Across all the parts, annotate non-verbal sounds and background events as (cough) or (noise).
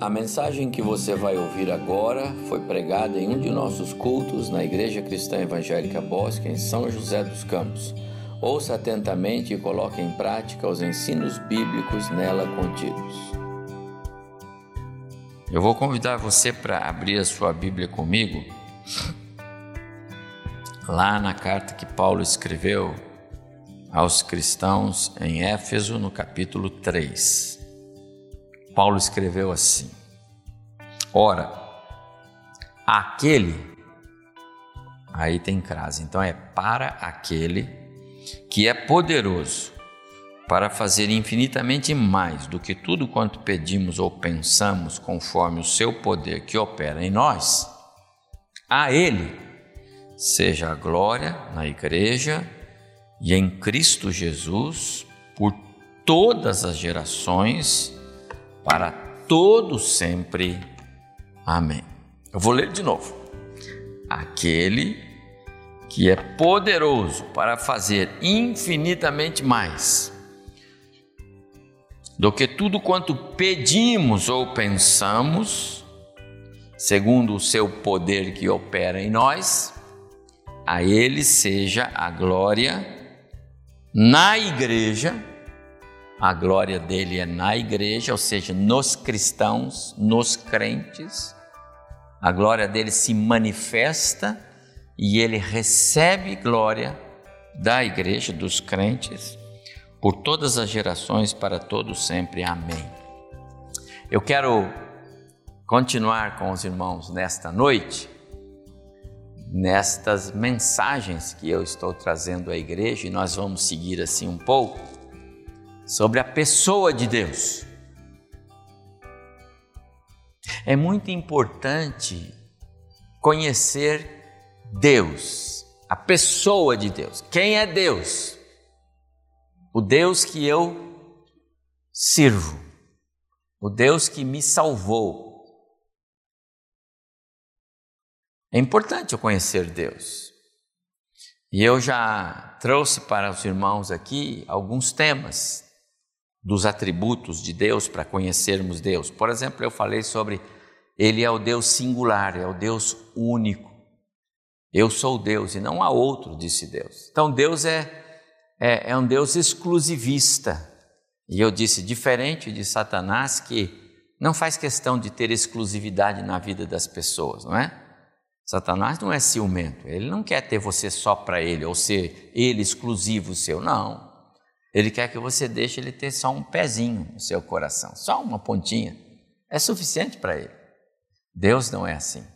A mensagem que você vai ouvir agora foi pregada em um de nossos cultos na Igreja Cristã Evangélica Bosque, em São José dos Campos. Ouça atentamente e coloque em prática os ensinos bíblicos nela contidos. Eu vou convidar você para abrir a sua Bíblia comigo, lá na carta que Paulo escreveu aos cristãos em Éfeso, no capítulo 3. Paulo escreveu assim: Ora, aquele, aí tem crase, então é para aquele que é poderoso para fazer infinitamente mais do que tudo quanto pedimos ou pensamos, conforme o seu poder que opera em nós, a Ele seja a glória na Igreja e em Cristo Jesus por todas as gerações para todo sempre. Amém. Eu vou ler de novo. Aquele que é poderoso para fazer infinitamente mais do que tudo quanto pedimos ou pensamos, segundo o seu poder que opera em nós, a ele seja a glória na igreja a glória dele é na igreja, ou seja, nos cristãos, nos crentes. A glória dele se manifesta e ele recebe glória da igreja, dos crentes, por todas as gerações, para todos sempre. Amém. Eu quero continuar com os irmãos nesta noite, nestas mensagens que eu estou trazendo à igreja, e nós vamos seguir assim um pouco sobre a pessoa de Deus. É muito importante conhecer Deus, a pessoa de Deus. Quem é Deus? O Deus que eu sirvo, o Deus que me salvou. É importante eu conhecer Deus. E eu já trouxe para os irmãos aqui alguns temas dos atributos de Deus para conhecermos Deus. Por exemplo, eu falei sobre Ele é o Deus singular, é o Deus único. Eu sou Deus e não há outro, disse Deus. Então, Deus é, é, é um Deus exclusivista. E eu disse, diferente de Satanás, que não faz questão de ter exclusividade na vida das pessoas, não é? Satanás não é ciumento, ele não quer ter você só para ele, ou ser ele exclusivo seu, não. Ele quer que você deixe ele ter só um pezinho no seu coração, só uma pontinha. É suficiente para ele. Deus não é assim.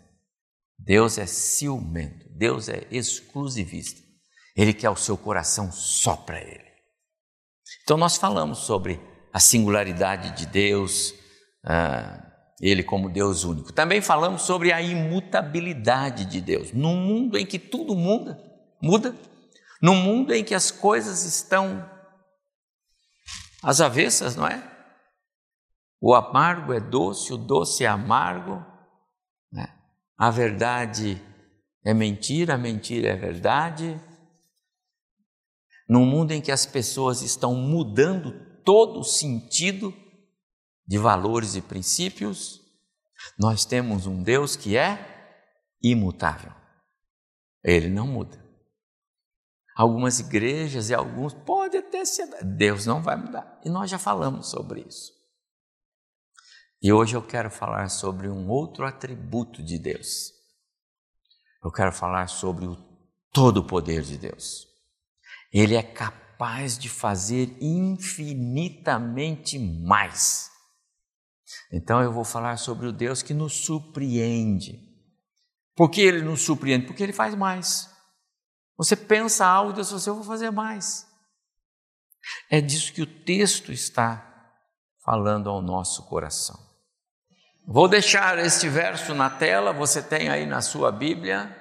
Deus é ciumento, Deus é exclusivista. Ele quer o seu coração só para ele. Então nós falamos sobre a singularidade de Deus, ah, ele como Deus único. Também falamos sobre a imutabilidade de Deus. Num mundo em que tudo muda, muda, num mundo em que as coisas estão as avessas, não é? O amargo é doce, o doce é amargo, né? a verdade é mentira, a mentira é verdade. Num mundo em que as pessoas estão mudando todo o sentido de valores e princípios, nós temos um Deus que é imutável. Ele não muda. Algumas igrejas e alguns pode até ser, Deus não vai mudar. E nós já falamos sobre isso. E hoje eu quero falar sobre um outro atributo de Deus. Eu quero falar sobre o todo poder de Deus. Ele é capaz de fazer infinitamente mais. Então eu vou falar sobre o Deus que nos surpreende. Por que ele nos surpreende? Porque ele faz mais. Você pensa algo, Deus falou assim, eu vou fazer mais. É disso que o texto está falando ao nosso coração. Vou deixar este verso na tela, você tem aí na sua Bíblia,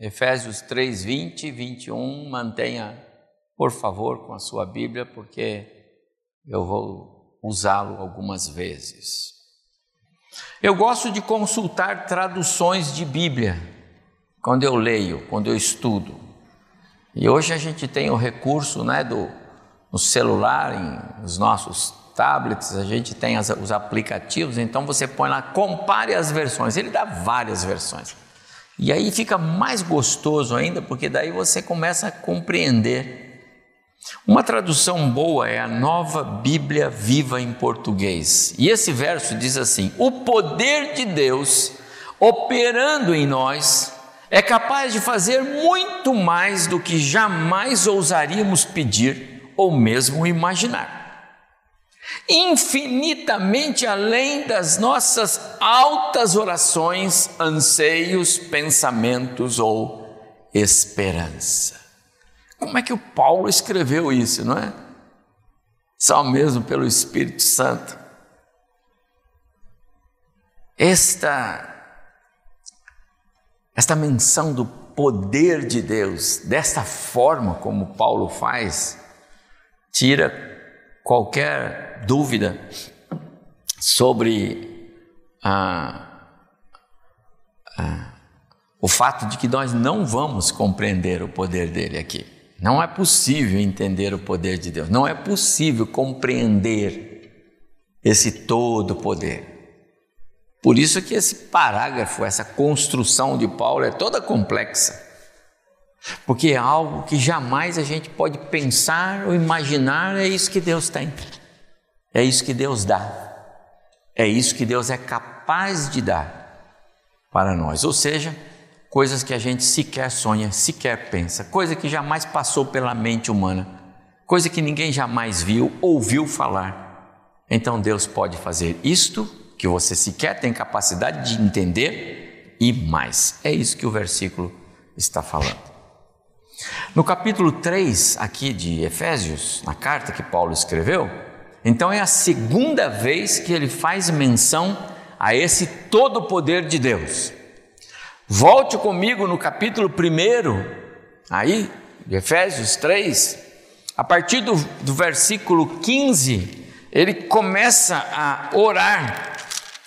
Efésios 3, 20 e 21. Mantenha, por favor, com a sua Bíblia, porque eu vou usá-lo algumas vezes. Eu gosto de consultar traduções de Bíblia quando eu leio, quando eu estudo. E hoje a gente tem o recurso né, do no celular, em, nos nossos tablets, a gente tem as, os aplicativos, então você põe lá, compare as versões. Ele dá várias versões. E aí fica mais gostoso ainda, porque daí você começa a compreender. Uma tradução boa é a Nova Bíblia Viva em português. E esse verso diz assim: O poder de Deus operando em nós é capaz de fazer muito mais do que jamais ousaríamos pedir ou mesmo imaginar infinitamente além das nossas altas orações, anseios, pensamentos ou esperança. Como é que o Paulo escreveu isso, não é? Só mesmo pelo Espírito Santo. Esta esta menção do poder de Deus, desta forma como Paulo faz, tira qualquer dúvida sobre o fato de que nós não vamos compreender o poder dele aqui. Não é possível entender o poder de Deus, não é possível compreender esse todo poder. Por isso que esse parágrafo, essa construção de Paulo é toda complexa. Porque é algo que jamais a gente pode pensar ou imaginar, é isso que Deus tem. É isso que Deus dá. É isso que Deus é capaz de dar para nós. Ou seja, coisas que a gente sequer sonha, sequer pensa, coisa que jamais passou pela mente humana, coisa que ninguém jamais viu, ouviu falar. Então Deus pode fazer isto que você sequer tem capacidade de entender e mais. É isso que o versículo está falando. No capítulo 3 aqui de Efésios, na carta que Paulo escreveu, então é a segunda vez que ele faz menção a esse todo poder de Deus. Volte comigo no capítulo 1, aí, de Efésios 3, a partir do, do versículo 15, ele começa a orar.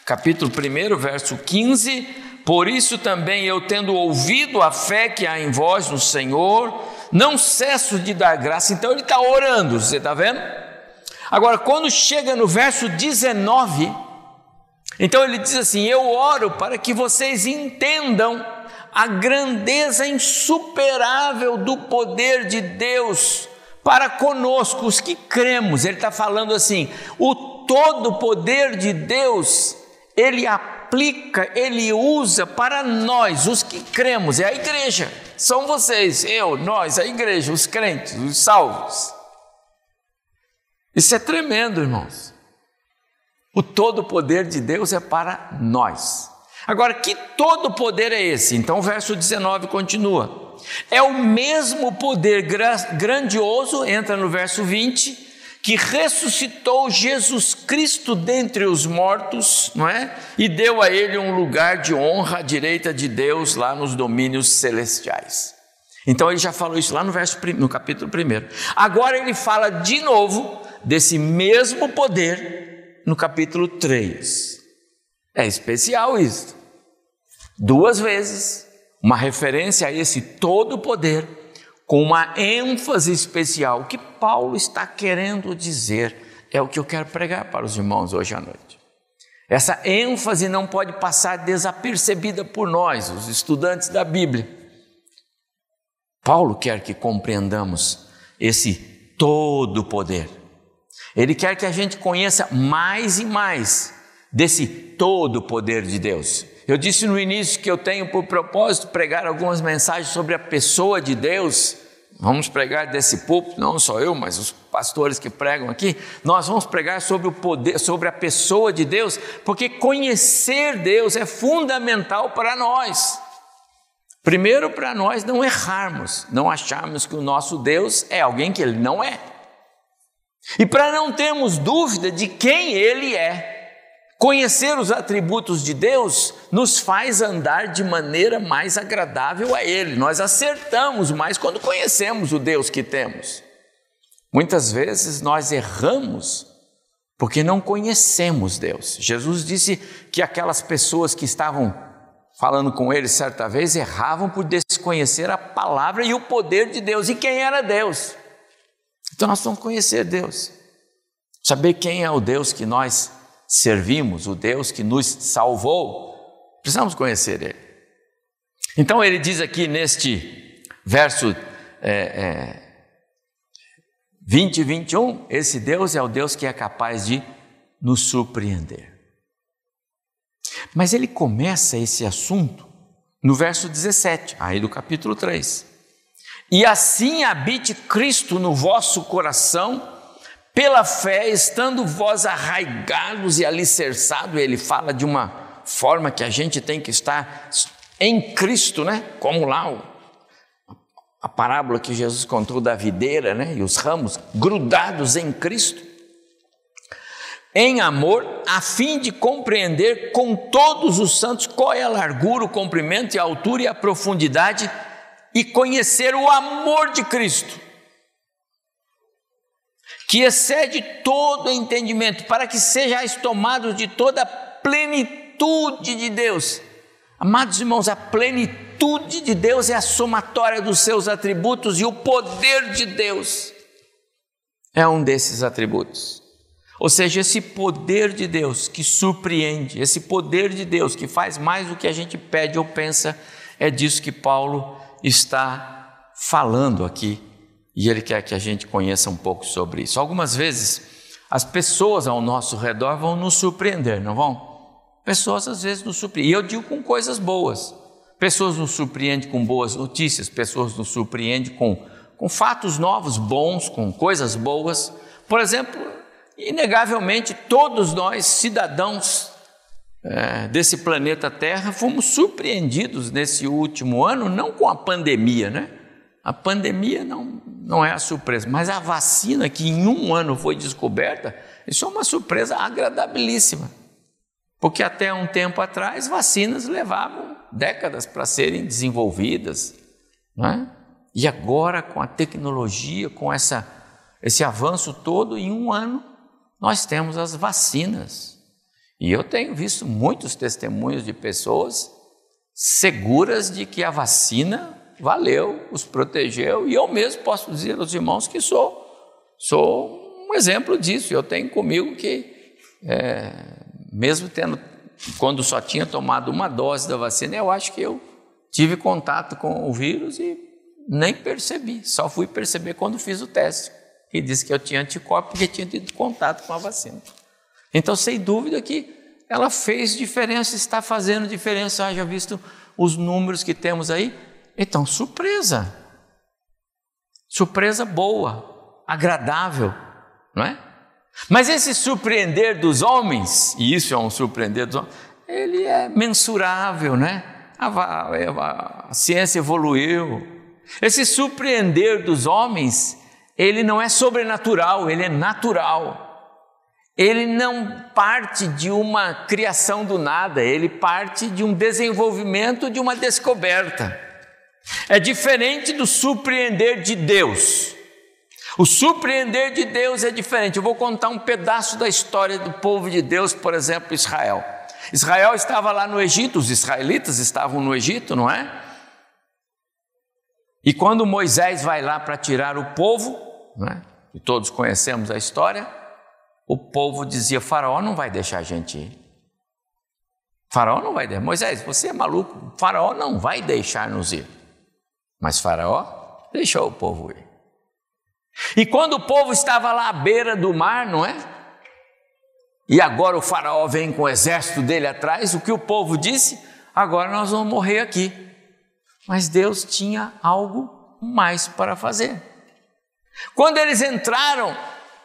Capítulo 1, verso 15 por isso também eu, tendo ouvido a fé que há em vós no Senhor, não cesso de dar graça. Então ele está orando, você está vendo? Agora, quando chega no verso 19, então ele diz assim: Eu oro para que vocês entendam a grandeza insuperável do poder de Deus para conosco, os que cremos. Ele está falando assim: o todo poder de Deus, ele aplica ele usa para nós, os que cremos, é a igreja, são vocês, eu, nós, a igreja, os crentes, os salvos. Isso é tremendo, irmãos. O todo poder de Deus é para nós. Agora, que todo poder é esse? Então, o verso 19 continua. É o mesmo poder grandioso, entra no verso 20, que ressuscitou Jesus Cristo dentre os mortos, não é? E deu a ele um lugar de honra à direita de Deus lá nos domínios celestiais. Então ele já falou isso lá no verso no capítulo 1. Agora ele fala de novo desse mesmo poder no capítulo 3. É especial isso. Duas vezes uma referência a esse todo poder com uma ênfase especial. O que Paulo está querendo dizer é o que eu quero pregar para os irmãos hoje à noite. Essa ênfase não pode passar desapercebida por nós, os estudantes da Bíblia. Paulo quer que compreendamos esse todo poder. Ele quer que a gente conheça mais e mais desse todo poder de Deus. Eu disse no início que eu tenho por propósito pregar algumas mensagens sobre a pessoa de Deus. Vamos pregar desse púlpito, não só eu, mas os pastores que pregam aqui. Nós vamos pregar sobre o poder, sobre a pessoa de Deus, porque conhecer Deus é fundamental para nós. Primeiro, para nós não errarmos, não acharmos que o nosso Deus é alguém que ele não é. E para não termos dúvida de quem ele é. Conhecer os atributos de Deus nos faz andar de maneira mais agradável a Ele. Nós acertamos mais quando conhecemos o Deus que temos. Muitas vezes nós erramos porque não conhecemos Deus. Jesus disse que aquelas pessoas que estavam falando com ele certa vez erravam por desconhecer a palavra e o poder de Deus e quem era Deus. Então nós vamos conhecer Deus. saber quem é o Deus que nós servimos, o Deus que nos salvou, precisamos conhecer Ele. Então ele diz aqui neste verso é, é, 20 e 21, esse Deus é o Deus que é capaz de nos surpreender. Mas ele começa esse assunto no verso 17, aí do capítulo 3. E assim habite Cristo no vosso coração, pela fé, estando vós arraigados e alicerçados, ele fala de uma forma que a gente tem que estar em Cristo, né? Como lá o, a parábola que Jesus contou da videira, né? E os ramos grudados em Cristo. Em amor, a fim de compreender com todos os santos qual é a largura, o comprimento e a altura e a profundidade e conhecer o amor de Cristo que excede todo entendimento, para que sejais tomados de toda a plenitude de Deus. Amados irmãos, a plenitude de Deus é a somatória dos seus atributos e o poder de Deus é um desses atributos. Ou seja, esse poder de Deus que surpreende, esse poder de Deus que faz mais do que a gente pede ou pensa, é disso que Paulo está falando aqui e ele quer que a gente conheça um pouco sobre isso. Algumas vezes, as pessoas ao nosso redor vão nos surpreender, não vão? Pessoas às vezes nos surpreendem, e eu digo com coisas boas. Pessoas nos surpreendem com boas notícias, pessoas nos surpreendem com, com fatos novos, bons, com coisas boas. Por exemplo, inegavelmente, todos nós, cidadãos é, desse planeta Terra, fomos surpreendidos nesse último ano, não com a pandemia, né? A pandemia não, não é a surpresa, mas a vacina que em um ano foi descoberta, isso é uma surpresa agradabilíssima. Porque até um tempo atrás, vacinas levavam décadas para serem desenvolvidas. Não é? E agora, com a tecnologia, com essa, esse avanço todo, em um ano, nós temos as vacinas. E eu tenho visto muitos testemunhos de pessoas seguras de que a vacina valeu, os protegeu, e eu mesmo posso dizer aos irmãos que sou, sou um exemplo disso. Eu tenho comigo que, é, mesmo tendo, quando só tinha tomado uma dose da vacina, eu acho que eu tive contato com o vírus e nem percebi, só fui perceber quando fiz o teste, que disse que eu tinha anticorpo porque tinha tido contato com a vacina. Então, sem dúvida que ela fez diferença, está fazendo diferença, haja visto os números que temos aí, então, surpresa. Surpresa boa, agradável, não é? Mas esse surpreender dos homens, e isso é um surpreender dos homens, ele é mensurável, né? A, a, a ciência evoluiu. Esse surpreender dos homens, ele não é sobrenatural, ele é natural. Ele não parte de uma criação do nada, ele parte de um desenvolvimento, de uma descoberta. É diferente do surpreender de Deus. O surpreender de Deus é diferente. Eu vou contar um pedaço da história do povo de Deus, por exemplo, Israel. Israel estava lá no Egito, os israelitas estavam no Egito, não é? E quando Moisés vai lá para tirar o povo, é? e todos conhecemos a história, o povo dizia: Faraó não vai deixar a gente ir. Faraó não vai deixar. Moisés, você é maluco, Faraó não vai deixar nos ir. Mas Faraó deixou o povo ir. E quando o povo estava lá à beira do mar, não é? E agora o Faraó vem com o exército dele atrás, o que o povo disse? Agora nós vamos morrer aqui. Mas Deus tinha algo mais para fazer. Quando eles entraram,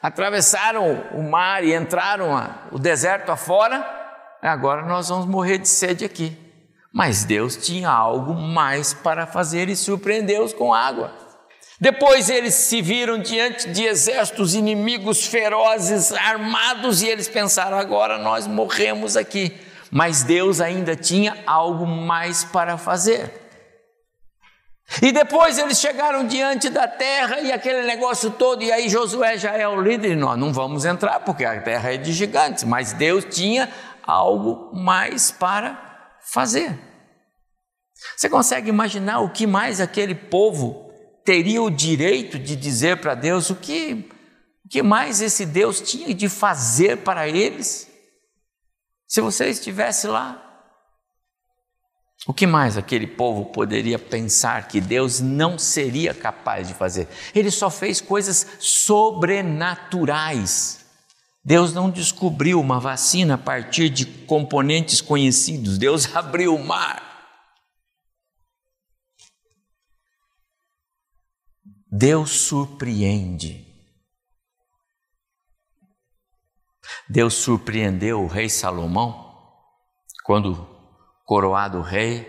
atravessaram o mar e entraram o deserto afora, agora nós vamos morrer de sede aqui. Mas Deus tinha algo mais para fazer e surpreendeu-os com água. Depois eles se viram diante de exércitos inimigos ferozes, armados, e eles pensaram: agora nós morremos aqui. Mas Deus ainda tinha algo mais para fazer. E depois eles chegaram diante da terra e aquele negócio todo, e aí Josué já é o líder, e nós não vamos entrar porque a terra é de gigantes, mas Deus tinha algo mais para fazer. Você consegue imaginar o que mais aquele povo teria o direito de dizer para Deus? O que, o que mais esse Deus tinha de fazer para eles? Se você estivesse lá, o que mais aquele povo poderia pensar que Deus não seria capaz de fazer? Ele só fez coisas sobrenaturais. Deus não descobriu uma vacina a partir de componentes conhecidos. Deus (laughs) abriu o mar. Deus surpreende. Deus surpreendeu o rei Salomão quando coroado rei,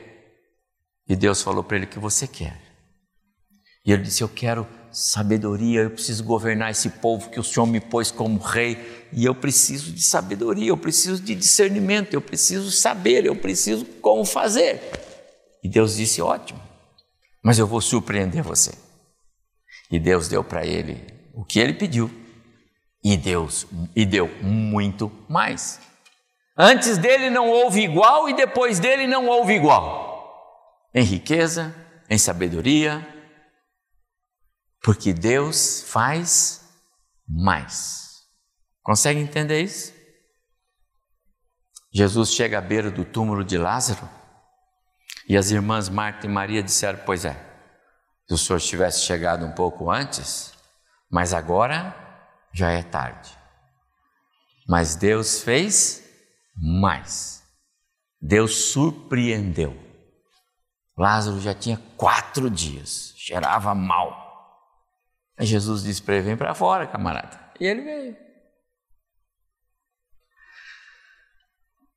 e Deus falou para ele: O que você quer? E ele disse: Eu quero sabedoria, eu preciso governar esse povo que o Senhor me pôs como rei, e eu preciso de sabedoria, eu preciso de discernimento, eu preciso saber, eu preciso como fazer. E Deus disse: Ótimo, mas eu vou surpreender você. E Deus deu para ele o que ele pediu, e Deus e deu muito mais. Antes dele não houve igual e depois dele não houve igual. Em riqueza, em sabedoria, porque Deus faz mais. Consegue entender isso? Jesus chega à beira do túmulo de Lázaro e as irmãs Marta e Maria disseram: Pois é, se o senhor tivesse chegado um pouco antes, mas agora já é tarde. Mas Deus fez mais. Deus surpreendeu. Lázaro já tinha quatro dias, cheirava mal. Aí Jesus disse para ele: Vem para fora, camarada. E ele veio.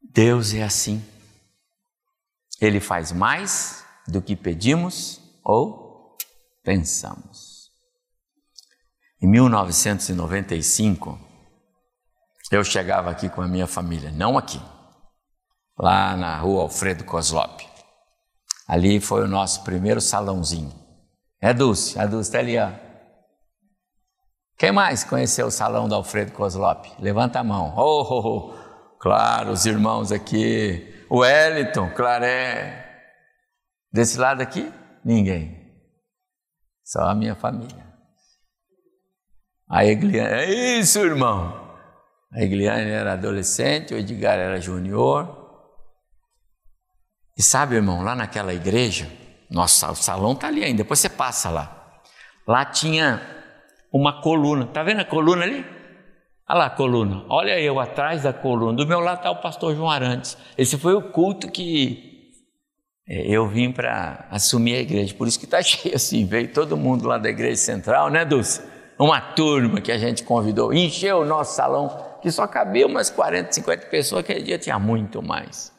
Deus é assim. Ele faz mais do que pedimos ou pensamos. Em 1995, eu chegava aqui com a minha família, não aqui, lá na rua Alfredo Coslop. Ali foi o nosso primeiro salãozinho. É Dulce, a Dulce está ali, ó. Quem mais conheceu o salão do Alfredo Coslop? Levanta a mão. Oh, oh, oh. claro, os irmãos aqui. O Wellington, Claré. Desse lado aqui, ninguém. Só a minha família. A Egliana, é isso, irmão. A Egliane era adolescente, o Edgar era junior. E sabe, irmão, lá naquela igreja, nossa, o salão está ali ainda, depois você passa lá. Lá tinha uma coluna, tá vendo a coluna ali? Olha lá a coluna, olha eu atrás da coluna. Do meu lado está o pastor João Arantes. Esse foi o culto que eu vim para assumir a igreja, por isso que está (laughs) cheio assim. Veio todo mundo lá da igreja central, né, Dulce? Uma turma que a gente convidou, encheu o nosso salão que só cabia umas 40, 50 pessoas, aquele dia tinha muito mais.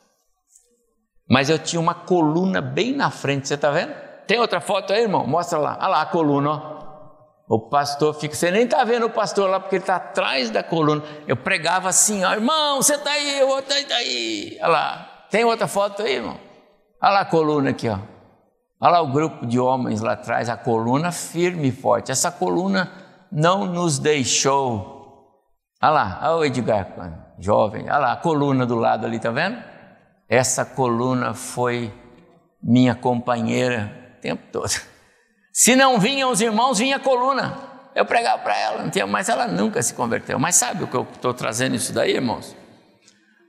Mas eu tinha uma coluna bem na frente, você está vendo? Tem outra foto aí, irmão? Mostra lá. Olha lá a coluna, ó. O pastor fica, você nem está vendo o pastor lá, porque ele está atrás da coluna. Eu pregava assim, ó, irmão, você está aí, o outro está aí. Olha lá. Tem outra foto aí, irmão? Olha lá a coluna aqui, ó. Olha lá o grupo de homens lá atrás, a coluna firme e forte. Essa coluna não nos deixou Olha lá, olha o Edgar, jovem, olha lá, a coluna do lado ali, tá vendo? Essa coluna foi minha companheira o tempo todo. Se não vinham os irmãos, vinha a coluna. Eu pregava para ela, não tinha, mas ela nunca se converteu. Mas sabe o que eu estou trazendo isso daí, irmãos?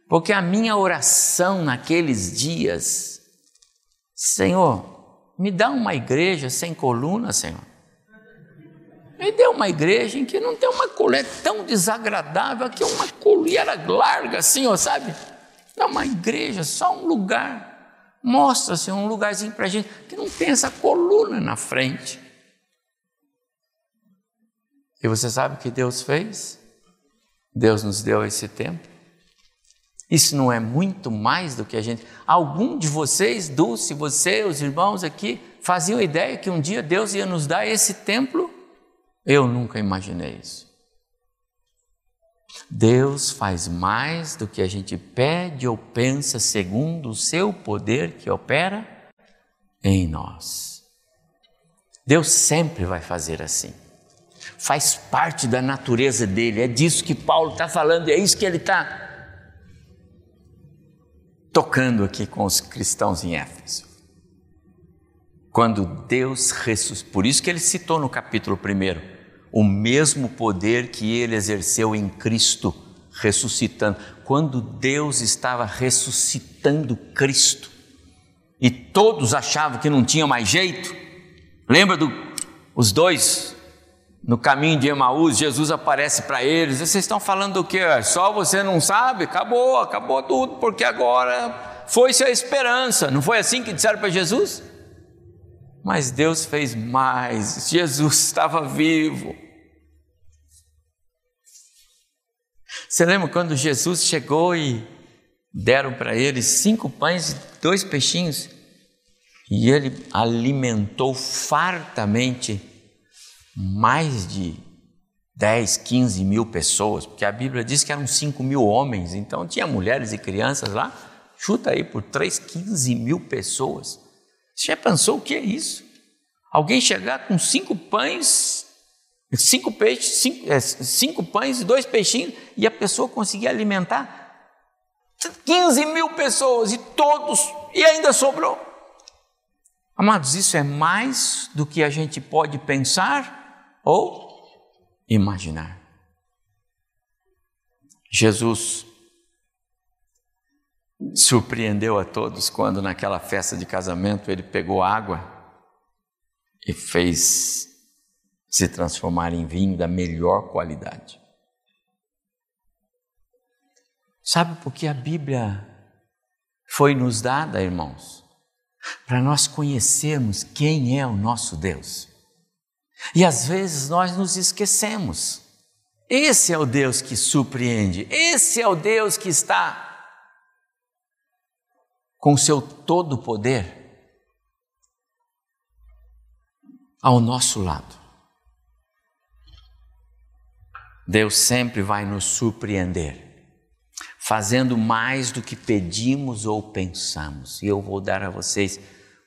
Porque a minha oração naqueles dias, Senhor, me dá uma igreja sem coluna, Senhor. Me deu uma igreja em que não tem uma coluna tão desagradável, que uma coluna larga ó, sabe? Não, uma igreja, só um lugar. Mostra-se um lugarzinho para a gente que não tem essa coluna na frente. E você sabe o que Deus fez? Deus nos deu esse tempo. Isso não é muito mais do que a gente. Algum de vocês, Dulce, você, os irmãos aqui, faziam ideia que um dia Deus ia nos dar esse templo? Eu nunca imaginei isso. Deus faz mais do que a gente pede ou pensa segundo o seu poder que opera em nós. Deus sempre vai fazer assim. Faz parte da natureza dele. É disso que Paulo está falando, é isso que ele está tocando aqui com os cristãos em Éfeso. Quando Deus ressuscitou, por isso que ele citou no capítulo 1 o mesmo poder que ele exerceu em Cristo, ressuscitando. Quando Deus estava ressuscitando Cristo, e todos achavam que não tinha mais jeito, lembra dos dois no caminho de Emaús, Jesus aparece para eles. Vocês estão falando do que? Só você não sabe? Acabou, acabou tudo, porque agora foi-se a esperança. Não foi assim que disseram para Jesus? Mas Deus fez mais. Jesus estava vivo. Você lembra quando Jesus chegou e deram para ele cinco pães e dois peixinhos? E ele alimentou fartamente mais de 10, 15 mil pessoas, porque a Bíblia diz que eram 5 mil homens, então tinha mulheres e crianças lá, chuta aí por 3, 15 mil pessoas. Você já pensou o que é isso? Alguém chegar com cinco pães, cinco peixes, cinco, é, cinco pães e dois peixinhos, e a pessoa conseguir alimentar 15 mil pessoas e todos, e ainda sobrou. Amados, isso é mais do que a gente pode pensar ou imaginar. Jesus surpreendeu a todos quando, naquela festa de casamento, ele pegou água e fez se transformar em vinho da melhor qualidade. Sabe por que a Bíblia foi nos dada, irmãos? Para nós conhecermos quem é o nosso Deus. E às vezes nós nos esquecemos. Esse é o Deus que surpreende, esse é o Deus que está com seu todo poder ao nosso lado. Deus sempre vai nos surpreender, fazendo mais do que pedimos ou pensamos. E eu vou dar a vocês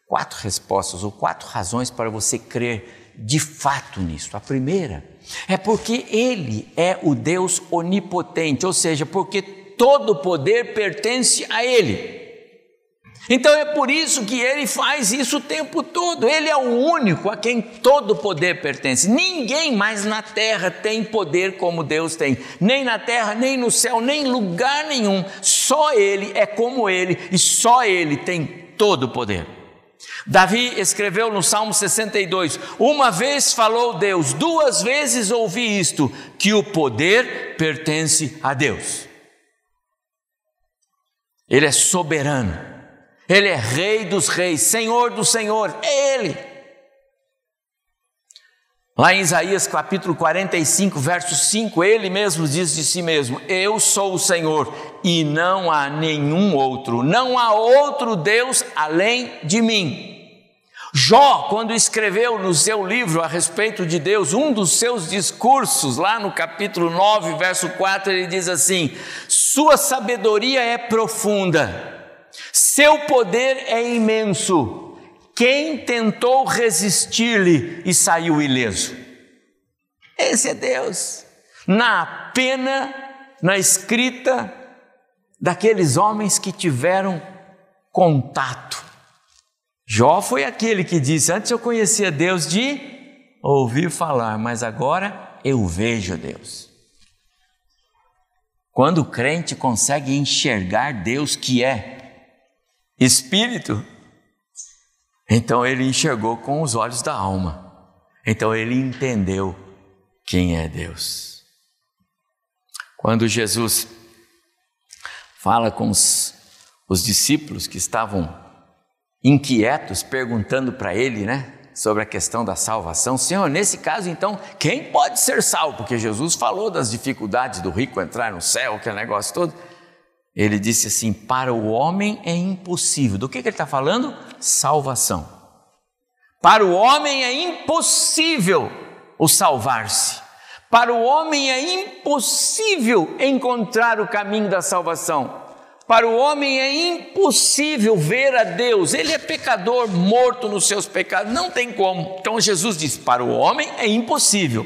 quatro respostas ou quatro razões para você crer de fato nisso. A primeira é porque Ele é o Deus onipotente, ou seja, porque todo poder pertence a Ele. Então é por isso que ele faz isso o tempo todo. Ele é o único a quem todo poder pertence. Ninguém mais na terra tem poder como Deus tem. Nem na terra, nem no céu, nem em lugar nenhum. Só Ele é como Ele e só Ele tem todo poder. Davi escreveu no Salmo 62: Uma vez falou Deus, duas vezes ouvi isto, que o poder pertence a Deus. Ele é soberano, Ele é Rei dos Reis, Senhor do Senhor, é Ele. Lá em Isaías capítulo 45, verso 5, ele mesmo diz de si mesmo: Eu sou o Senhor e não há nenhum outro, não há outro Deus além de mim. Jó, quando escreveu no seu livro a respeito de Deus, um dos seus discursos, lá no capítulo 9, verso 4, ele diz assim: Sua sabedoria é profunda, seu poder é imenso. Quem tentou resistir-lhe e saiu ileso? Esse é Deus. Na pena, na escrita daqueles homens que tiveram contato Jó foi aquele que disse: Antes eu conhecia Deus de ouvir falar, mas agora eu vejo Deus. Quando o crente consegue enxergar Deus que é Espírito, então ele enxergou com os olhos da alma. Então ele entendeu quem é Deus. Quando Jesus fala com os, os discípulos que estavam inquietos, perguntando para ele, né, sobre a questão da salvação. Senhor, nesse caso então, quem pode ser salvo? Porque Jesus falou das dificuldades do rico entrar no céu, aquele negócio todo. Ele disse assim: para o homem é impossível. Do que, que ele está falando? Salvação. Para o homem é impossível o salvar-se. Para o homem é impossível encontrar o caminho da salvação. Para o homem é impossível ver a Deus, ele é pecador, morto nos seus pecados, não tem como. Então Jesus diz: para o homem é impossível.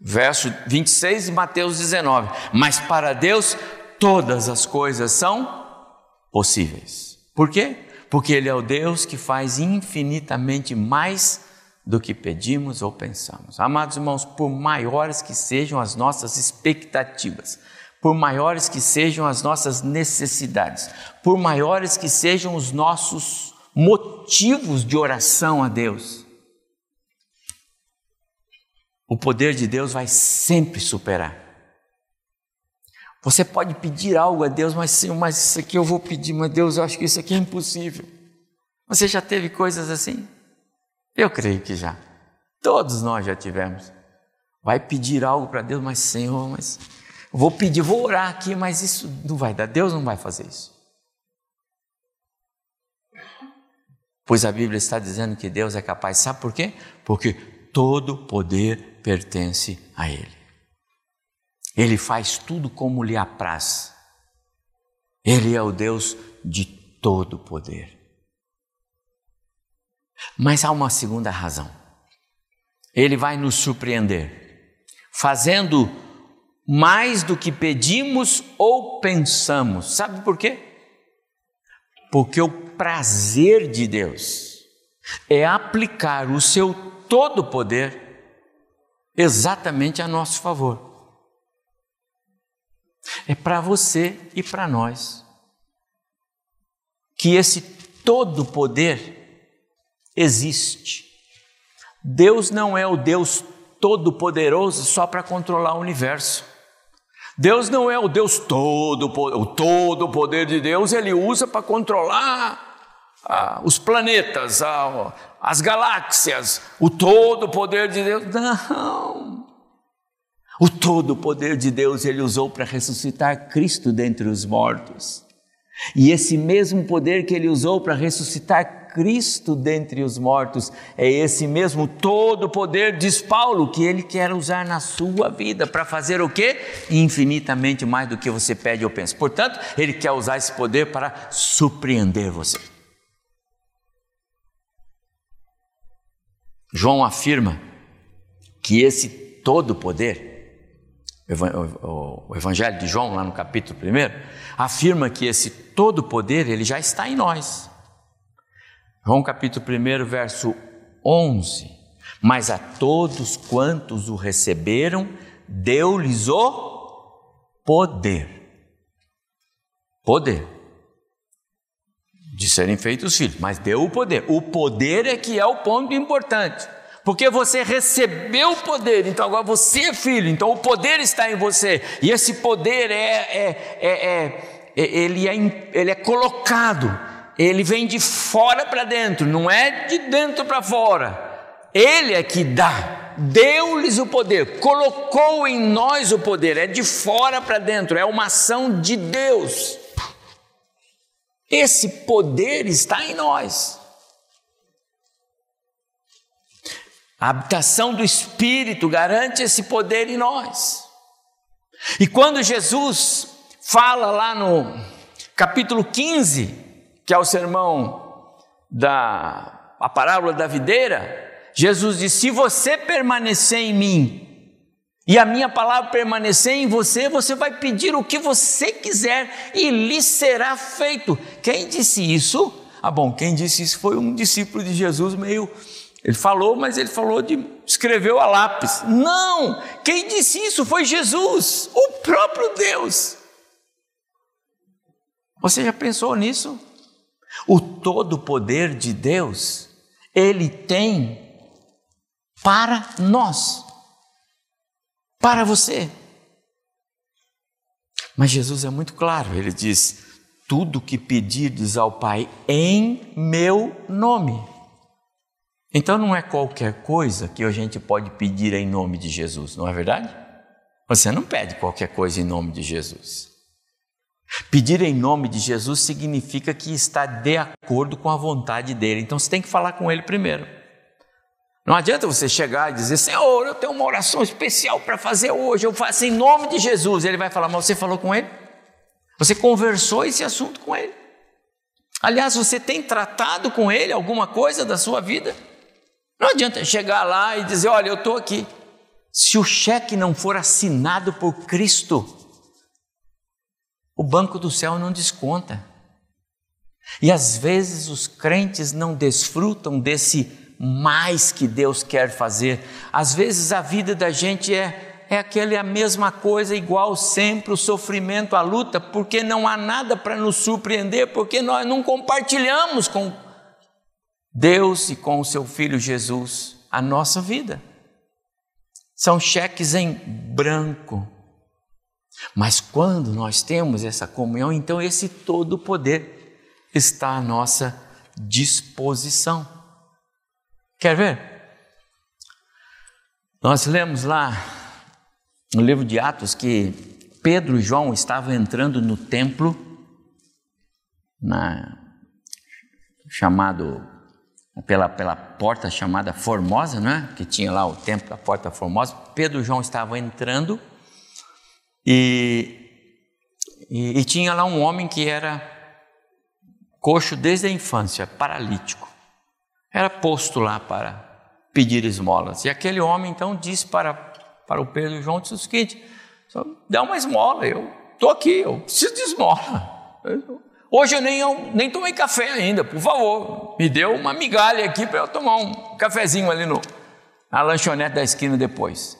Verso 26 de Mateus 19: Mas para Deus todas as coisas são possíveis. Por quê? Porque Ele é o Deus que faz infinitamente mais do que pedimos ou pensamos. Amados irmãos, por maiores que sejam as nossas expectativas, por maiores que sejam as nossas necessidades, por maiores que sejam os nossos motivos de oração a Deus, o poder de Deus vai sempre superar. Você pode pedir algo a Deus, mas sim, mas isso aqui eu vou pedir, mas Deus, eu acho que isso aqui é impossível. Você já teve coisas assim? Eu creio que já. Todos nós já tivemos. Vai pedir algo para Deus, mas Senhor, mas vou pedir, vou orar aqui, mas isso não vai dar. Deus não vai fazer isso. Pois a Bíblia está dizendo que Deus é capaz, sabe por quê? Porque todo poder pertence a Ele. Ele faz tudo como lhe apraz. Ele é o Deus de todo poder. Mas há uma segunda razão. Ele vai nos surpreender, fazendo mais do que pedimos ou pensamos. Sabe por quê? Porque o prazer de Deus é aplicar o seu todo poder exatamente a nosso favor. É para você e para nós que esse todo poder existe. Deus não é o Deus todo-poderoso só para controlar o universo. Deus não é o Deus todo, o todo poder de Deus ele usa para controlar ah, os planetas, ah, as galáxias, o todo poder de Deus. Não. O todo poder de Deus ele usou para ressuscitar Cristo dentre os mortos. E esse mesmo poder que ele usou para ressuscitar Cristo dentre os mortos, é esse mesmo todo poder, diz Paulo, que ele quer usar na sua vida para fazer o quê? Infinitamente mais do que você pede ou pensa. Portanto, ele quer usar esse poder para surpreender você. João afirma que esse todo poder, o Evangelho de João, lá no capítulo 1, afirma que esse todo poder ele já está em nós. João capítulo 1, verso 11. Mas a todos quantos o receberam, deu-lhes o poder. Poder de serem feitos filhos, mas deu o poder. O poder é que é o ponto importante. Porque você recebeu o poder, então agora você é filho, então o poder está em você. E esse poder é, é, é, é ele, é ele é colocado, ele vem de fora para dentro, não é de dentro para fora. Ele é que dá, deu-lhes o poder, colocou em nós o poder, é de fora para dentro, é uma ação de Deus. Esse poder está em nós. A habitação do Espírito garante esse poder em nós. E quando Jesus fala lá no capítulo 15, que é o sermão da a parábola da videira, Jesus diz: Se você permanecer em mim e a minha palavra permanecer em você, você vai pedir o que você quiser e lhe será feito. Quem disse isso? Ah, bom, quem disse isso foi um discípulo de Jesus, meio. Ele falou, mas ele falou de. escreveu a lápis. Não! Quem disse isso foi Jesus, o próprio Deus. Você já pensou nisso? O todo poder de Deus, ele tem para nós para você. Mas Jesus é muito claro, ele diz: tudo que pedirdes ao Pai em meu nome. Então não é qualquer coisa que a gente pode pedir em nome de Jesus, não é verdade? Você não pede qualquer coisa em nome de Jesus. Pedir em nome de Jesus significa que está de acordo com a vontade dele. Então você tem que falar com ele primeiro. Não adianta você chegar e dizer, Senhor, eu tenho uma oração especial para fazer hoje, eu faço em nome de Jesus. Ele vai falar, mas você falou com ele? Você conversou esse assunto com ele? Aliás, você tem tratado com ele alguma coisa da sua vida? Não adianta chegar lá e dizer, olha, eu estou aqui. Se o cheque não for assinado por Cristo, o banco do céu não desconta. E às vezes os crentes não desfrutam desse mais que Deus quer fazer. Às vezes a vida da gente é é aquela mesma coisa, igual sempre, o sofrimento, a luta, porque não há nada para nos surpreender, porque nós não compartilhamos com Deus e com o seu Filho Jesus a nossa vida. São cheques em branco. Mas quando nós temos essa comunhão, então esse todo poder está à nossa disposição. Quer ver? Nós lemos lá no livro de Atos que Pedro e João estavam entrando no templo, na, chamado pela, pela porta chamada Formosa, né? que tinha lá o templo da porta Formosa. Pedro e João estavam entrando e, e, e tinha lá um homem que era coxo desde a infância, paralítico. Era posto lá para pedir esmolas. E aquele homem então disse para, para o Pedro e João disse o seguinte: dá uma esmola, eu estou aqui, eu preciso de esmola. Hoje eu nem, eu nem tomei café ainda, por favor, me deu uma migalha aqui para eu tomar um cafezinho ali no, na lanchonete da esquina depois.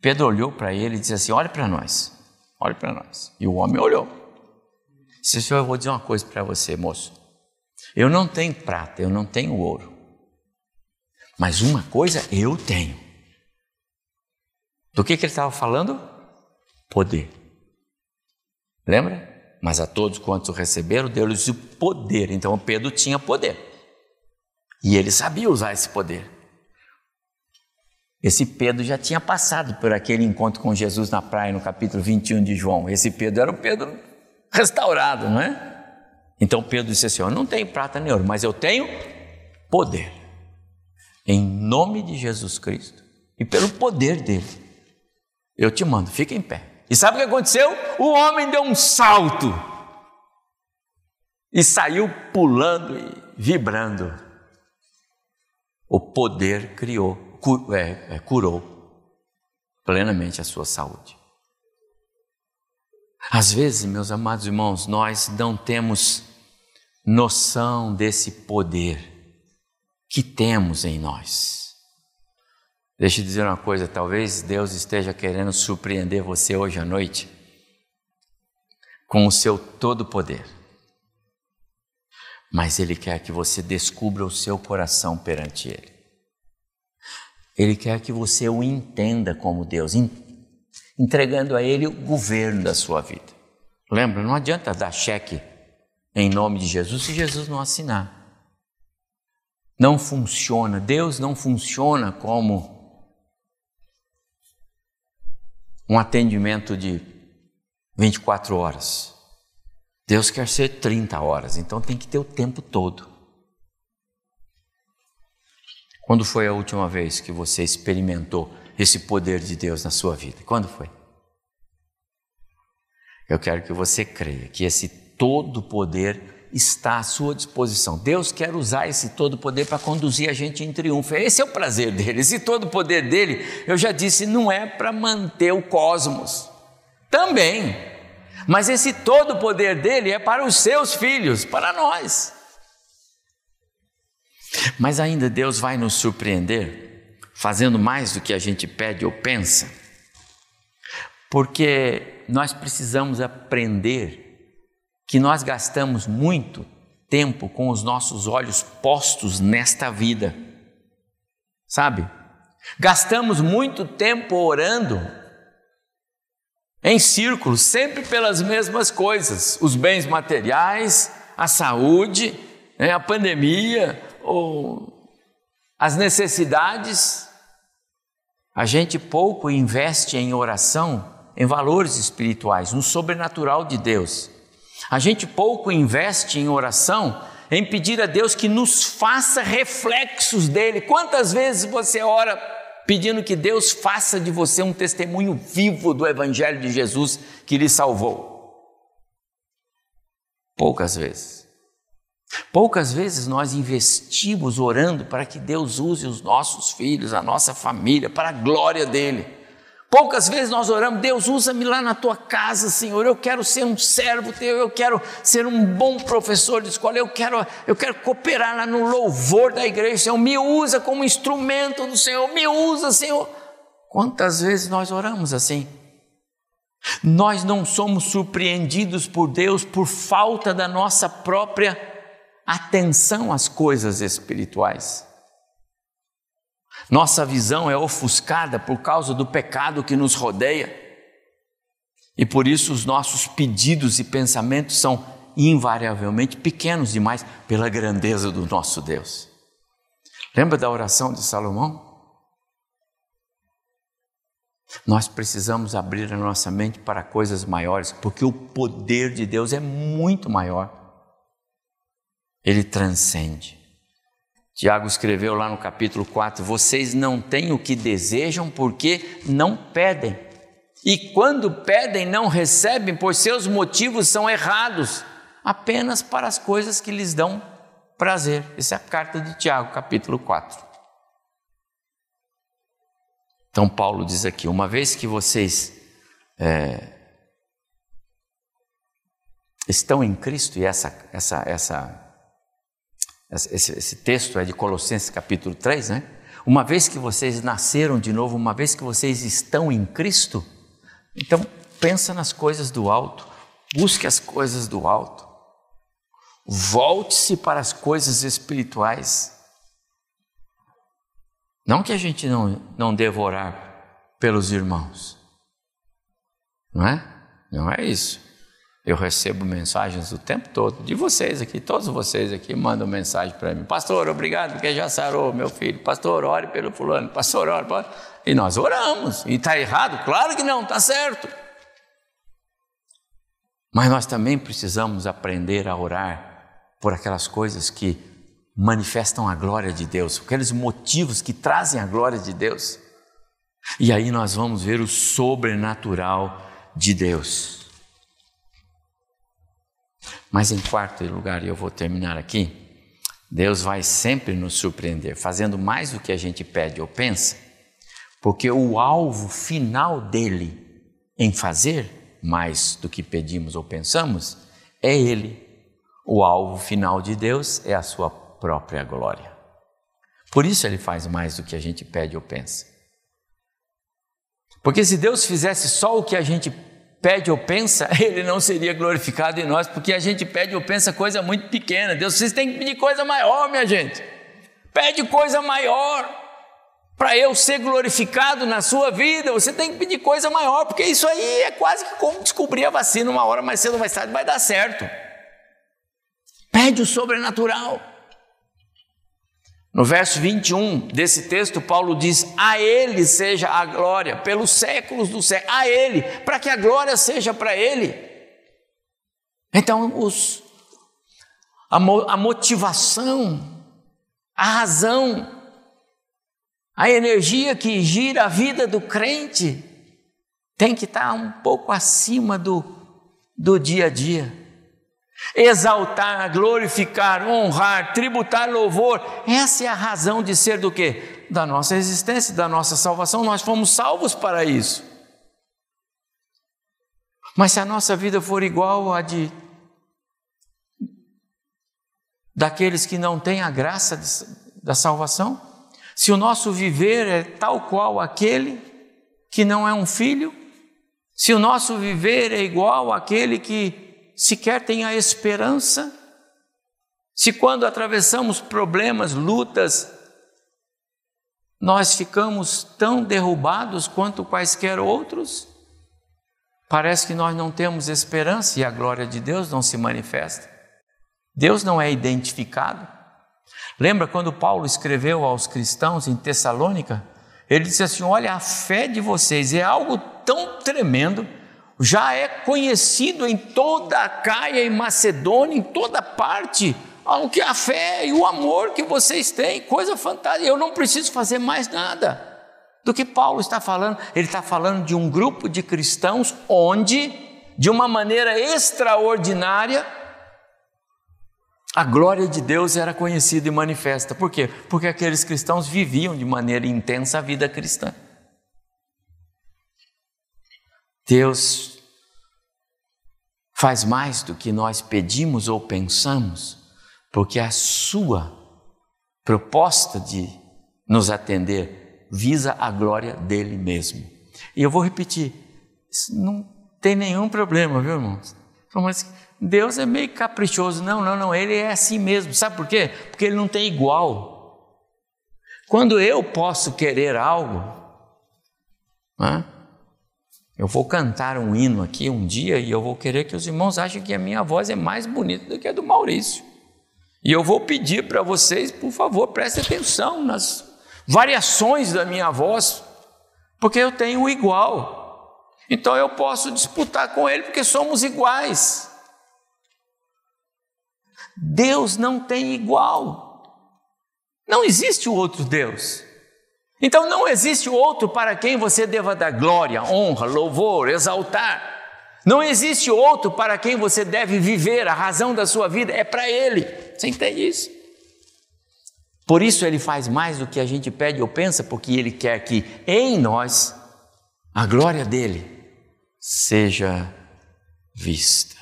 Pedro olhou para ele e disse assim: Olha para nós, olha para nós. E o homem olhou. Disse: Senhor, eu vou dizer uma coisa para você, moço. Eu não tenho prata, eu não tenho ouro. Mas uma coisa eu tenho. Do que, que ele estava falando? Poder. Lembra? Mas a todos quantos receberam, deu-lhes o poder. Então Pedro tinha poder. E ele sabia usar esse poder. Esse Pedro já tinha passado por aquele encontro com Jesus na praia, no capítulo 21 de João. Esse Pedro era o Pedro restaurado, não é? Então Pedro disse assim: Eu não tenho prata nem ouro, mas eu tenho poder. Em nome de Jesus Cristo e pelo poder dele, eu te mando, fica em pé. E sabe o que aconteceu? O homem deu um salto e saiu pulando e vibrando. O poder criou é, é, curou plenamente a sua saúde. Às vezes, meus amados irmãos, nós não temos noção desse poder que temos em nós. Deixa eu dizer uma coisa: talvez Deus esteja querendo surpreender você hoje à noite com o seu todo poder. Mas Ele quer que você descubra o seu coração perante Ele. Ele quer que você o entenda como Deus, entregando a Ele o governo da sua vida. Lembra, não adianta dar cheque em nome de Jesus se Jesus não assinar. Não funciona, Deus não funciona como um atendimento de 24 horas. Deus quer ser 30 horas, então tem que ter o tempo todo. Quando foi a última vez que você experimentou esse poder de Deus na sua vida? Quando foi? Eu quero que você creia que esse todo poder está à sua disposição. Deus quer usar esse todo poder para conduzir a gente em triunfo. Esse é o prazer dele. Esse todo poder dele, eu já disse, não é para manter o cosmos. Também. Mas esse todo poder dele é para os seus filhos, para nós. Mas ainda Deus vai nos surpreender, fazendo mais do que a gente pede ou pensa, porque nós precisamos aprender que nós gastamos muito tempo com os nossos olhos postos nesta vida, sabe? Gastamos muito tempo orando em círculos, sempre pelas mesmas coisas: os bens materiais, a saúde, né, a pandemia, ou as necessidades, a gente pouco investe em oração, em valores espirituais, no sobrenatural de Deus. A gente pouco investe em oração em pedir a Deus que nos faça reflexos dele. Quantas vezes você ora pedindo que Deus faça de você um testemunho vivo do Evangelho de Jesus que lhe salvou? Poucas vezes. Poucas vezes nós investimos orando para que Deus use os nossos filhos, a nossa família, para a glória dele. Poucas vezes nós oramos, Deus, usa-me lá na tua casa, Senhor. Eu quero ser um servo teu, eu quero ser um bom professor de escola, eu quero, eu quero cooperar lá no louvor da igreja, Senhor. Me usa como instrumento do Senhor, me usa, Senhor. Quantas vezes nós oramos assim? Nós não somos surpreendidos por Deus por falta da nossa própria atenção às coisas espirituais. Nossa visão é ofuscada por causa do pecado que nos rodeia. E por isso os nossos pedidos e pensamentos são invariavelmente pequenos demais pela grandeza do nosso Deus. Lembra da oração de Salomão? Nós precisamos abrir a nossa mente para coisas maiores, porque o poder de Deus é muito maior. Ele transcende. Tiago escreveu lá no capítulo 4: Vocês não têm o que desejam porque não pedem. E quando pedem, não recebem, pois seus motivos são errados, apenas para as coisas que lhes dão prazer. Essa é a carta de Tiago, capítulo 4. Então, Paulo diz aqui: uma vez que vocês é, estão em Cristo, e essa, essa, essa esse, esse texto é de Colossenses capítulo 3, né? Uma vez que vocês nasceram de novo, uma vez que vocês estão em Cristo, então pensa nas coisas do alto, busque as coisas do alto, volte-se para as coisas espirituais. Não que a gente não, não devorar pelos irmãos, não é? Não é isso. Eu recebo mensagens o tempo todo, de vocês aqui, todos vocês aqui mandam mensagem para mim. Pastor, obrigado, porque já sarou meu filho. Pastor, ore pelo fulano. Pastor, ore. Pode... E nós oramos. E está errado? Claro que não, está certo. Mas nós também precisamos aprender a orar por aquelas coisas que manifestam a glória de Deus, aqueles motivos que trazem a glória de Deus. E aí nós vamos ver o sobrenatural de Deus. Mas em quarto lugar, e eu vou terminar aqui, Deus vai sempre nos surpreender, fazendo mais do que a gente pede ou pensa, porque o alvo final dele em fazer mais do que pedimos ou pensamos é Ele. O alvo final de Deus é a sua própria glória. Por isso ele faz mais do que a gente pede ou pensa. Porque se Deus fizesse só o que a gente pede ou pensa, (laughs) ele não seria glorificado em nós, porque a gente pede ou pensa coisa muito pequena. Deus, vocês têm que pedir coisa maior, minha gente. Pede coisa maior. Para eu ser glorificado na sua vida, você tem que pedir coisa maior, porque isso aí é quase que como descobrir a vacina uma hora mais cedo ou mais tarde vai dar certo. Pede o sobrenatural. No verso 21 desse texto, Paulo diz: A Ele seja a glória pelos séculos do século, a Ele, para que a glória seja para Ele. Então, os, a, a motivação, a razão, a energia que gira a vida do crente tem que estar um pouco acima do, do dia a dia exaltar, glorificar, honrar, tributar louvor. Essa é a razão de ser do que? Da nossa existência, da nossa salvação. Nós fomos salvos para isso. Mas se a nossa vida for igual à de daqueles que não têm a graça de, da salvação, se o nosso viver é tal qual aquele que não é um filho, se o nosso viver é igual àquele que sequer tem a esperança? Se quando atravessamos problemas, lutas, nós ficamos tão derrubados quanto quaisquer outros, parece que nós não temos esperança e a glória de Deus não se manifesta. Deus não é identificado. Lembra quando Paulo escreveu aos cristãos em Tessalônica? Ele disse assim: Olha, a fé de vocês é algo tão tremendo já é conhecido em toda a Caia e Macedônia, em toda parte, que a fé e o amor que vocês têm, coisa fantástica. Eu não preciso fazer mais nada do que Paulo está falando. Ele está falando de um grupo de cristãos onde, de uma maneira extraordinária, a glória de Deus era conhecida e manifesta. Por quê? Porque aqueles cristãos viviam de maneira intensa a vida cristã. Deus faz mais do que nós pedimos ou pensamos, porque a sua proposta de nos atender visa a glória dele mesmo. E eu vou repetir, não tem nenhum problema, viu, irmãos? Mas Deus é meio caprichoso. Não, não, não, ele é assim mesmo. Sabe por quê? Porque ele não tem igual. Quando eu posso querer algo, né? Eu vou cantar um hino aqui um dia e eu vou querer que os irmãos achem que a minha voz é mais bonita do que a do Maurício. E eu vou pedir para vocês, por favor, prestem atenção nas variações da minha voz, porque eu tenho igual. Então eu posso disputar com ele porque somos iguais. Deus não tem igual. Não existe o outro Deus. Então não existe outro para quem você deva dar glória, honra, louvor, exaltar. Não existe outro para quem você deve viver, a razão da sua vida é para Ele. Você entende isso? Por isso Ele faz mais do que a gente pede ou pensa, porque Ele quer que em nós a glória dele seja vista.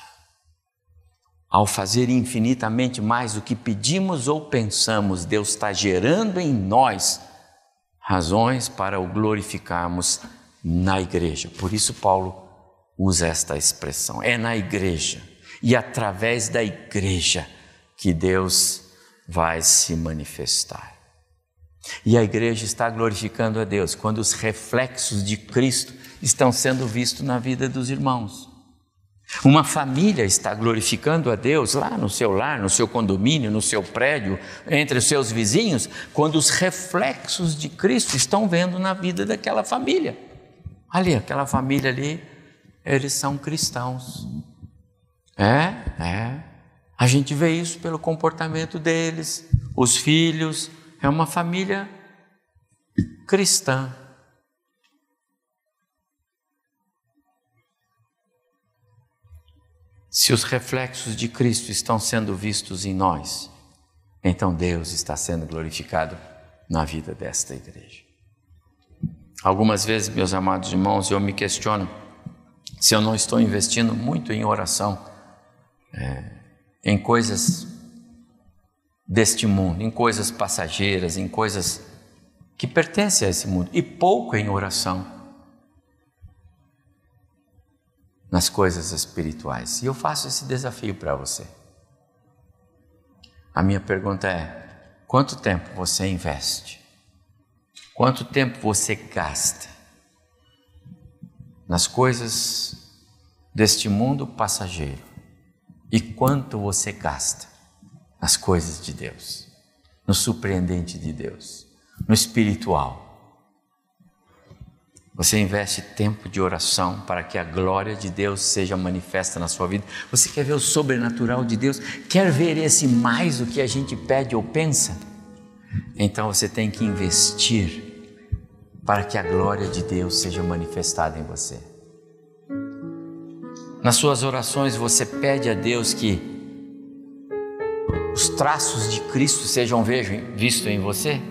Ao fazer infinitamente mais do que pedimos ou pensamos, Deus está gerando em nós razões para o glorificarmos na igreja. Por isso, Paulo usa esta expressão: é na igreja e através da igreja que Deus vai se manifestar. E a igreja está glorificando a Deus quando os reflexos de Cristo estão sendo vistos na vida dos irmãos. Uma família está glorificando a Deus lá no seu lar, no seu condomínio, no seu prédio, entre os seus vizinhos, quando os reflexos de Cristo estão vendo na vida daquela família. Ali, aquela família ali, eles são cristãos. É, é. A gente vê isso pelo comportamento deles, os filhos, é uma família cristã. Se os reflexos de Cristo estão sendo vistos em nós, então Deus está sendo glorificado na vida desta igreja. Algumas vezes, meus amados irmãos, eu me questiono se eu não estou investindo muito em oração, é, em coisas deste mundo, em coisas passageiras, em coisas que pertencem a esse mundo, e pouco em oração nas coisas espirituais. E eu faço esse desafio para você. A minha pergunta é: quanto tempo você investe? Quanto tempo você gasta nas coisas deste mundo passageiro? E quanto você gasta nas coisas de Deus, no surpreendente de Deus, no espiritual? Você investe tempo de oração para que a glória de Deus seja manifesta na sua vida. Você quer ver o sobrenatural de Deus? Quer ver esse mais do que a gente pede ou pensa? Então você tem que investir para que a glória de Deus seja manifestada em você. Nas suas orações você pede a Deus que os traços de Cristo sejam vistos em você?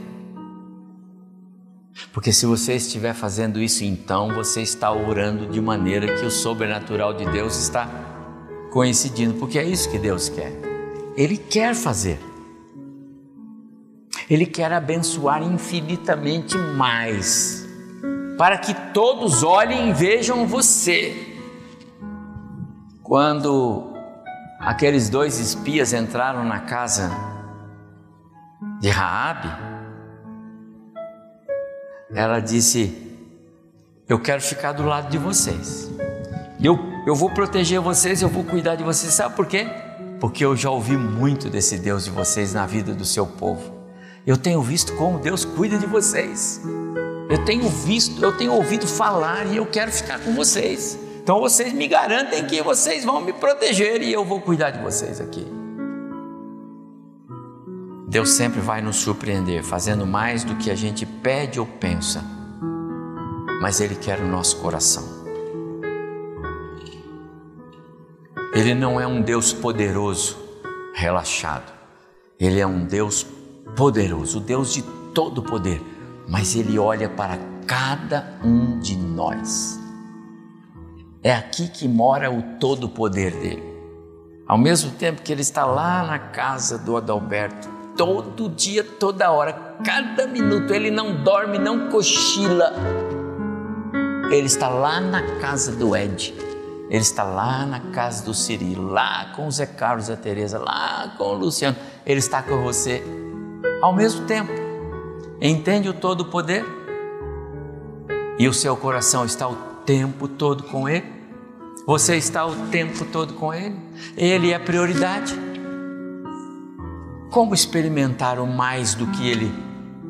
Porque se você estiver fazendo isso, então você está orando de maneira que o sobrenatural de Deus está coincidindo, porque é isso que Deus quer. Ele quer fazer. Ele quer abençoar infinitamente mais, para que todos olhem e vejam você. Quando aqueles dois espias entraram na casa de Raabe, ela disse: Eu quero ficar do lado de vocês. Eu, eu vou proteger vocês, eu vou cuidar de vocês. Sabe por quê? Porque eu já ouvi muito desse Deus de vocês na vida do seu povo. Eu tenho visto como Deus cuida de vocês. Eu tenho visto, eu tenho ouvido falar e eu quero ficar com vocês. Então vocês me garantem que vocês vão me proteger e eu vou cuidar de vocês aqui. Deus sempre vai nos surpreender, fazendo mais do que a gente pede ou pensa, mas Ele quer o nosso coração. Ele não é um Deus poderoso, relaxado, Ele é um Deus poderoso, o Deus de todo poder, mas Ele olha para cada um de nós. É aqui que mora o todo poder dele. Ao mesmo tempo que ele está lá na casa do Adalberto, todo dia, toda hora, cada minuto, ele não dorme, não cochila. Ele está lá na casa do Ed, ele está lá na casa do Cirilo, lá com o Zé Carlos e a Tereza, lá com o Luciano. Ele está com você ao mesmo tempo. Entende o todo poder? E o seu coração está o tempo todo com ele? Você está o tempo todo com Ele? Ele é prioridade. Como experimentar o mais do que Ele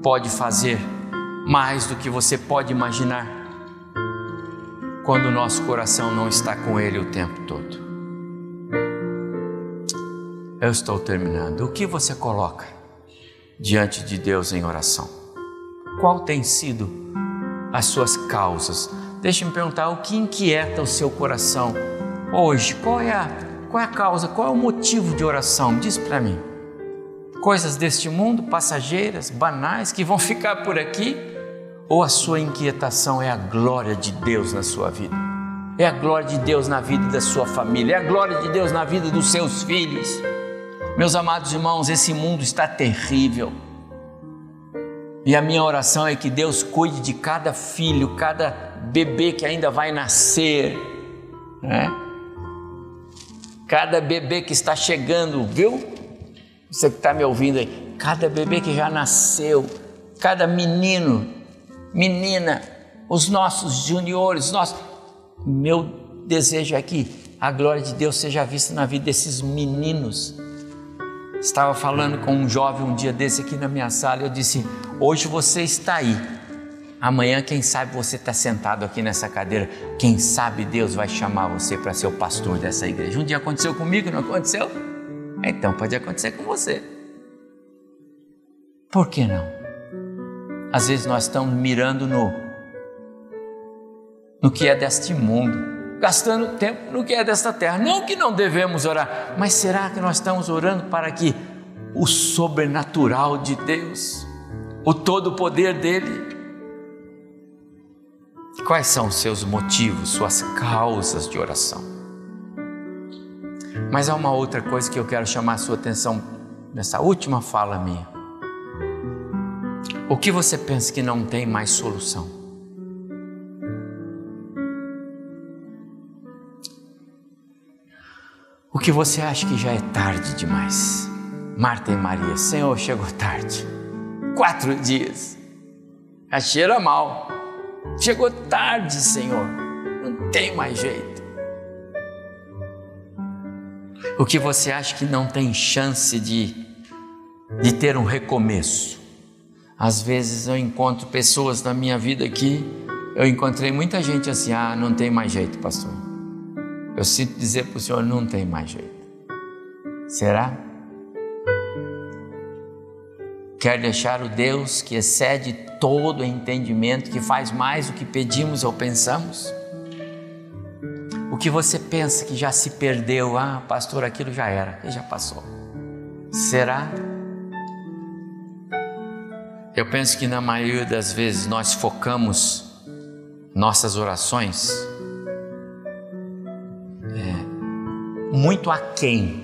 pode fazer, mais do que você pode imaginar, quando o nosso coração não está com Ele o tempo todo? Eu estou terminando. O que você coloca diante de Deus em oração? Qual tem sido as suas causas? Deixe-me perguntar o que inquieta o seu coração hoje. Qual é, a, qual é a causa, qual é o motivo de oração? Diz para mim. Coisas deste mundo, passageiras, banais, que vão ficar por aqui? Ou a sua inquietação é a glória de Deus na sua vida? É a glória de Deus na vida da sua família, é a glória de Deus na vida dos seus filhos. Meus amados irmãos, esse mundo está terrível. E a minha oração é que Deus cuide de cada filho, cada bebê que ainda vai nascer, né? Cada bebê que está chegando, viu? Você que está me ouvindo aí, cada bebê que já nasceu, cada menino, menina, os nossos juniores, nós, meu desejo é que a glória de Deus seja vista na vida desses meninos. Estava falando com um jovem um dia desse aqui na minha sala, eu disse: Hoje você está aí, Amanhã, quem sabe você está sentado aqui nessa cadeira, quem sabe Deus vai chamar você para ser o pastor dessa igreja. Um dia aconteceu comigo, não aconteceu? Então pode acontecer com você. Por que não? Às vezes nós estamos mirando no, no que é deste mundo, gastando tempo no que é desta terra. Não que não devemos orar, mas será que nós estamos orando para que o sobrenatural de Deus, o todo poder dele, Quais são os seus motivos, suas causas de oração? Mas há uma outra coisa que eu quero chamar a sua atenção nessa última fala minha. O que você pensa que não tem mais solução? O que você acha que já é tarde demais? Marta e Maria, Senhor, chegou tarde. Quatro dias. A cheira mal. Chegou tarde, Senhor, não tem mais jeito. O que você acha que não tem chance de, de ter um recomeço? Às vezes eu encontro pessoas na minha vida aqui, eu encontrei muita gente assim, ah, não tem mais jeito, pastor. Eu sinto dizer para o senhor, não tem mais jeito. Será? Quer deixar o Deus que excede todo entendimento, que faz mais do que pedimos ou pensamos? Que você pensa que já se perdeu, ah, pastor, aquilo já era, e já passou. Será? Eu penso que na maioria das vezes nós focamos nossas orações é, muito aquém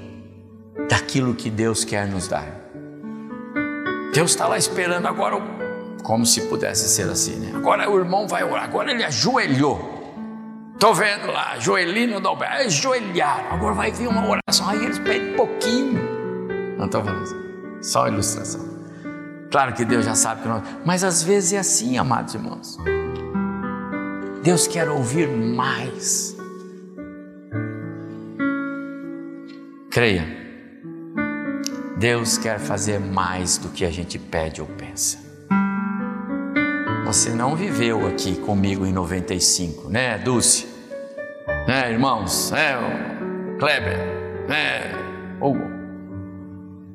daquilo que Deus quer nos dar. Deus está lá esperando agora, como se pudesse ser assim, né? Agora o irmão vai orar, agora ele ajoelhou. Estou vendo lá, Joelino do Alberto, ajoelhar. Agora vai vir uma oração, aí eles pedem pouquinho. Não estou falando assim, só ilustração. Claro que Deus já sabe que nós. Mas às vezes é assim, amados irmãos. Deus quer ouvir mais. Creia. Deus quer fazer mais do que a gente pede ou pensa. Você não viveu aqui comigo em 95, né, Dulce? Né, irmãos? Né, Kleber? Né, Hugo?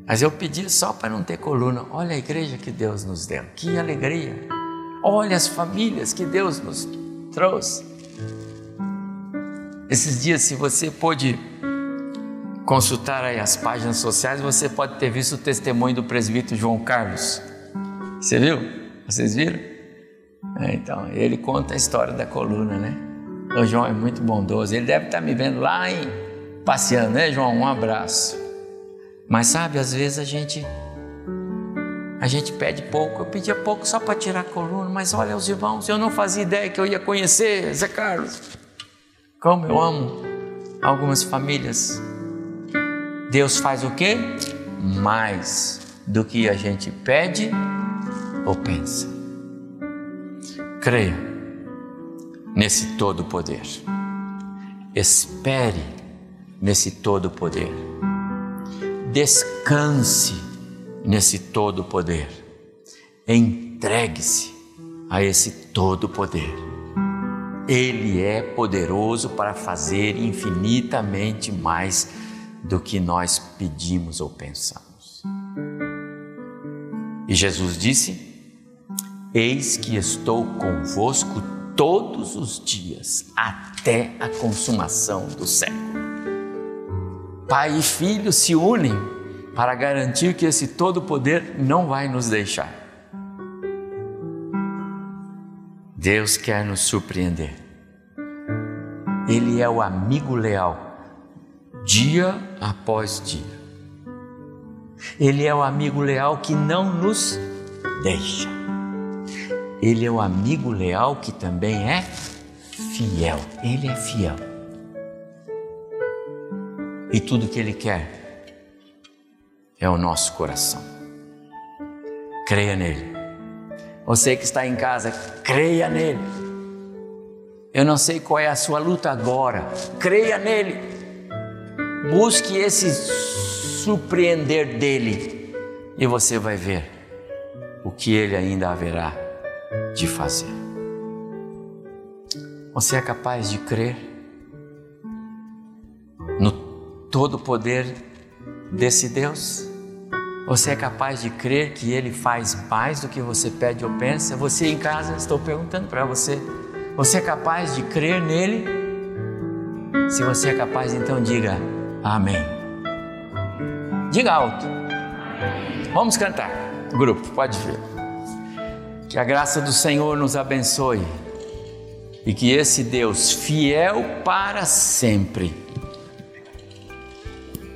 Mas eu pedi só para não ter coluna. Olha a igreja que Deus nos deu, que alegria. Olha as famílias que Deus nos trouxe. Esses dias, se você pôde consultar aí as páginas sociais, você pode ter visto o testemunho do presbítero João Carlos. Você viu? Vocês viram? É, então, ele conta a história da coluna, né? O João é muito bondoso. Ele deve estar me vendo lá em passeando, né, João? Um abraço. Mas sabe, às vezes a gente a gente pede pouco. Eu pedia pouco só para tirar a coluna, mas olha os irmãos, eu não fazia ideia que eu ia conhecer Zé Carlos. Como eu amo algumas famílias. Deus faz o quê? Mais do que a gente pede ou pensa. Creia nesse todo poder. Espere nesse todo poder. Descanse nesse todo poder. Entregue-se a esse todo poder. Ele é poderoso para fazer infinitamente mais do que nós pedimos ou pensamos. E Jesus disse: Eis que estou convosco todos os dias, até a consumação do século. Pai e filho se unem para garantir que esse todo poder não vai nos deixar. Deus quer nos surpreender. Ele é o amigo leal, dia após dia. Ele é o amigo leal que não nos deixa. Ele é o amigo leal que também é fiel. Ele é fiel. E tudo que ele quer é o nosso coração. Creia nele. Você que está em casa, creia nele. Eu não sei qual é a sua luta agora, creia nele. Busque esse surpreender dele e você vai ver o que ele ainda haverá de fazer. Você é capaz de crer no todo poder desse Deus? Você é capaz de crer que Ele faz mais do que você pede ou pensa? Você em casa, estou perguntando para você. Você é capaz de crer nele? Se você é capaz, então diga Amém. Diga alto. Vamos cantar. Grupo, pode ver. Que a graça do Senhor nos abençoe e que esse Deus fiel para sempre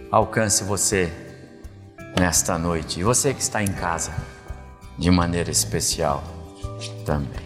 alcance você nesta noite. E você que está em casa, de maneira especial também.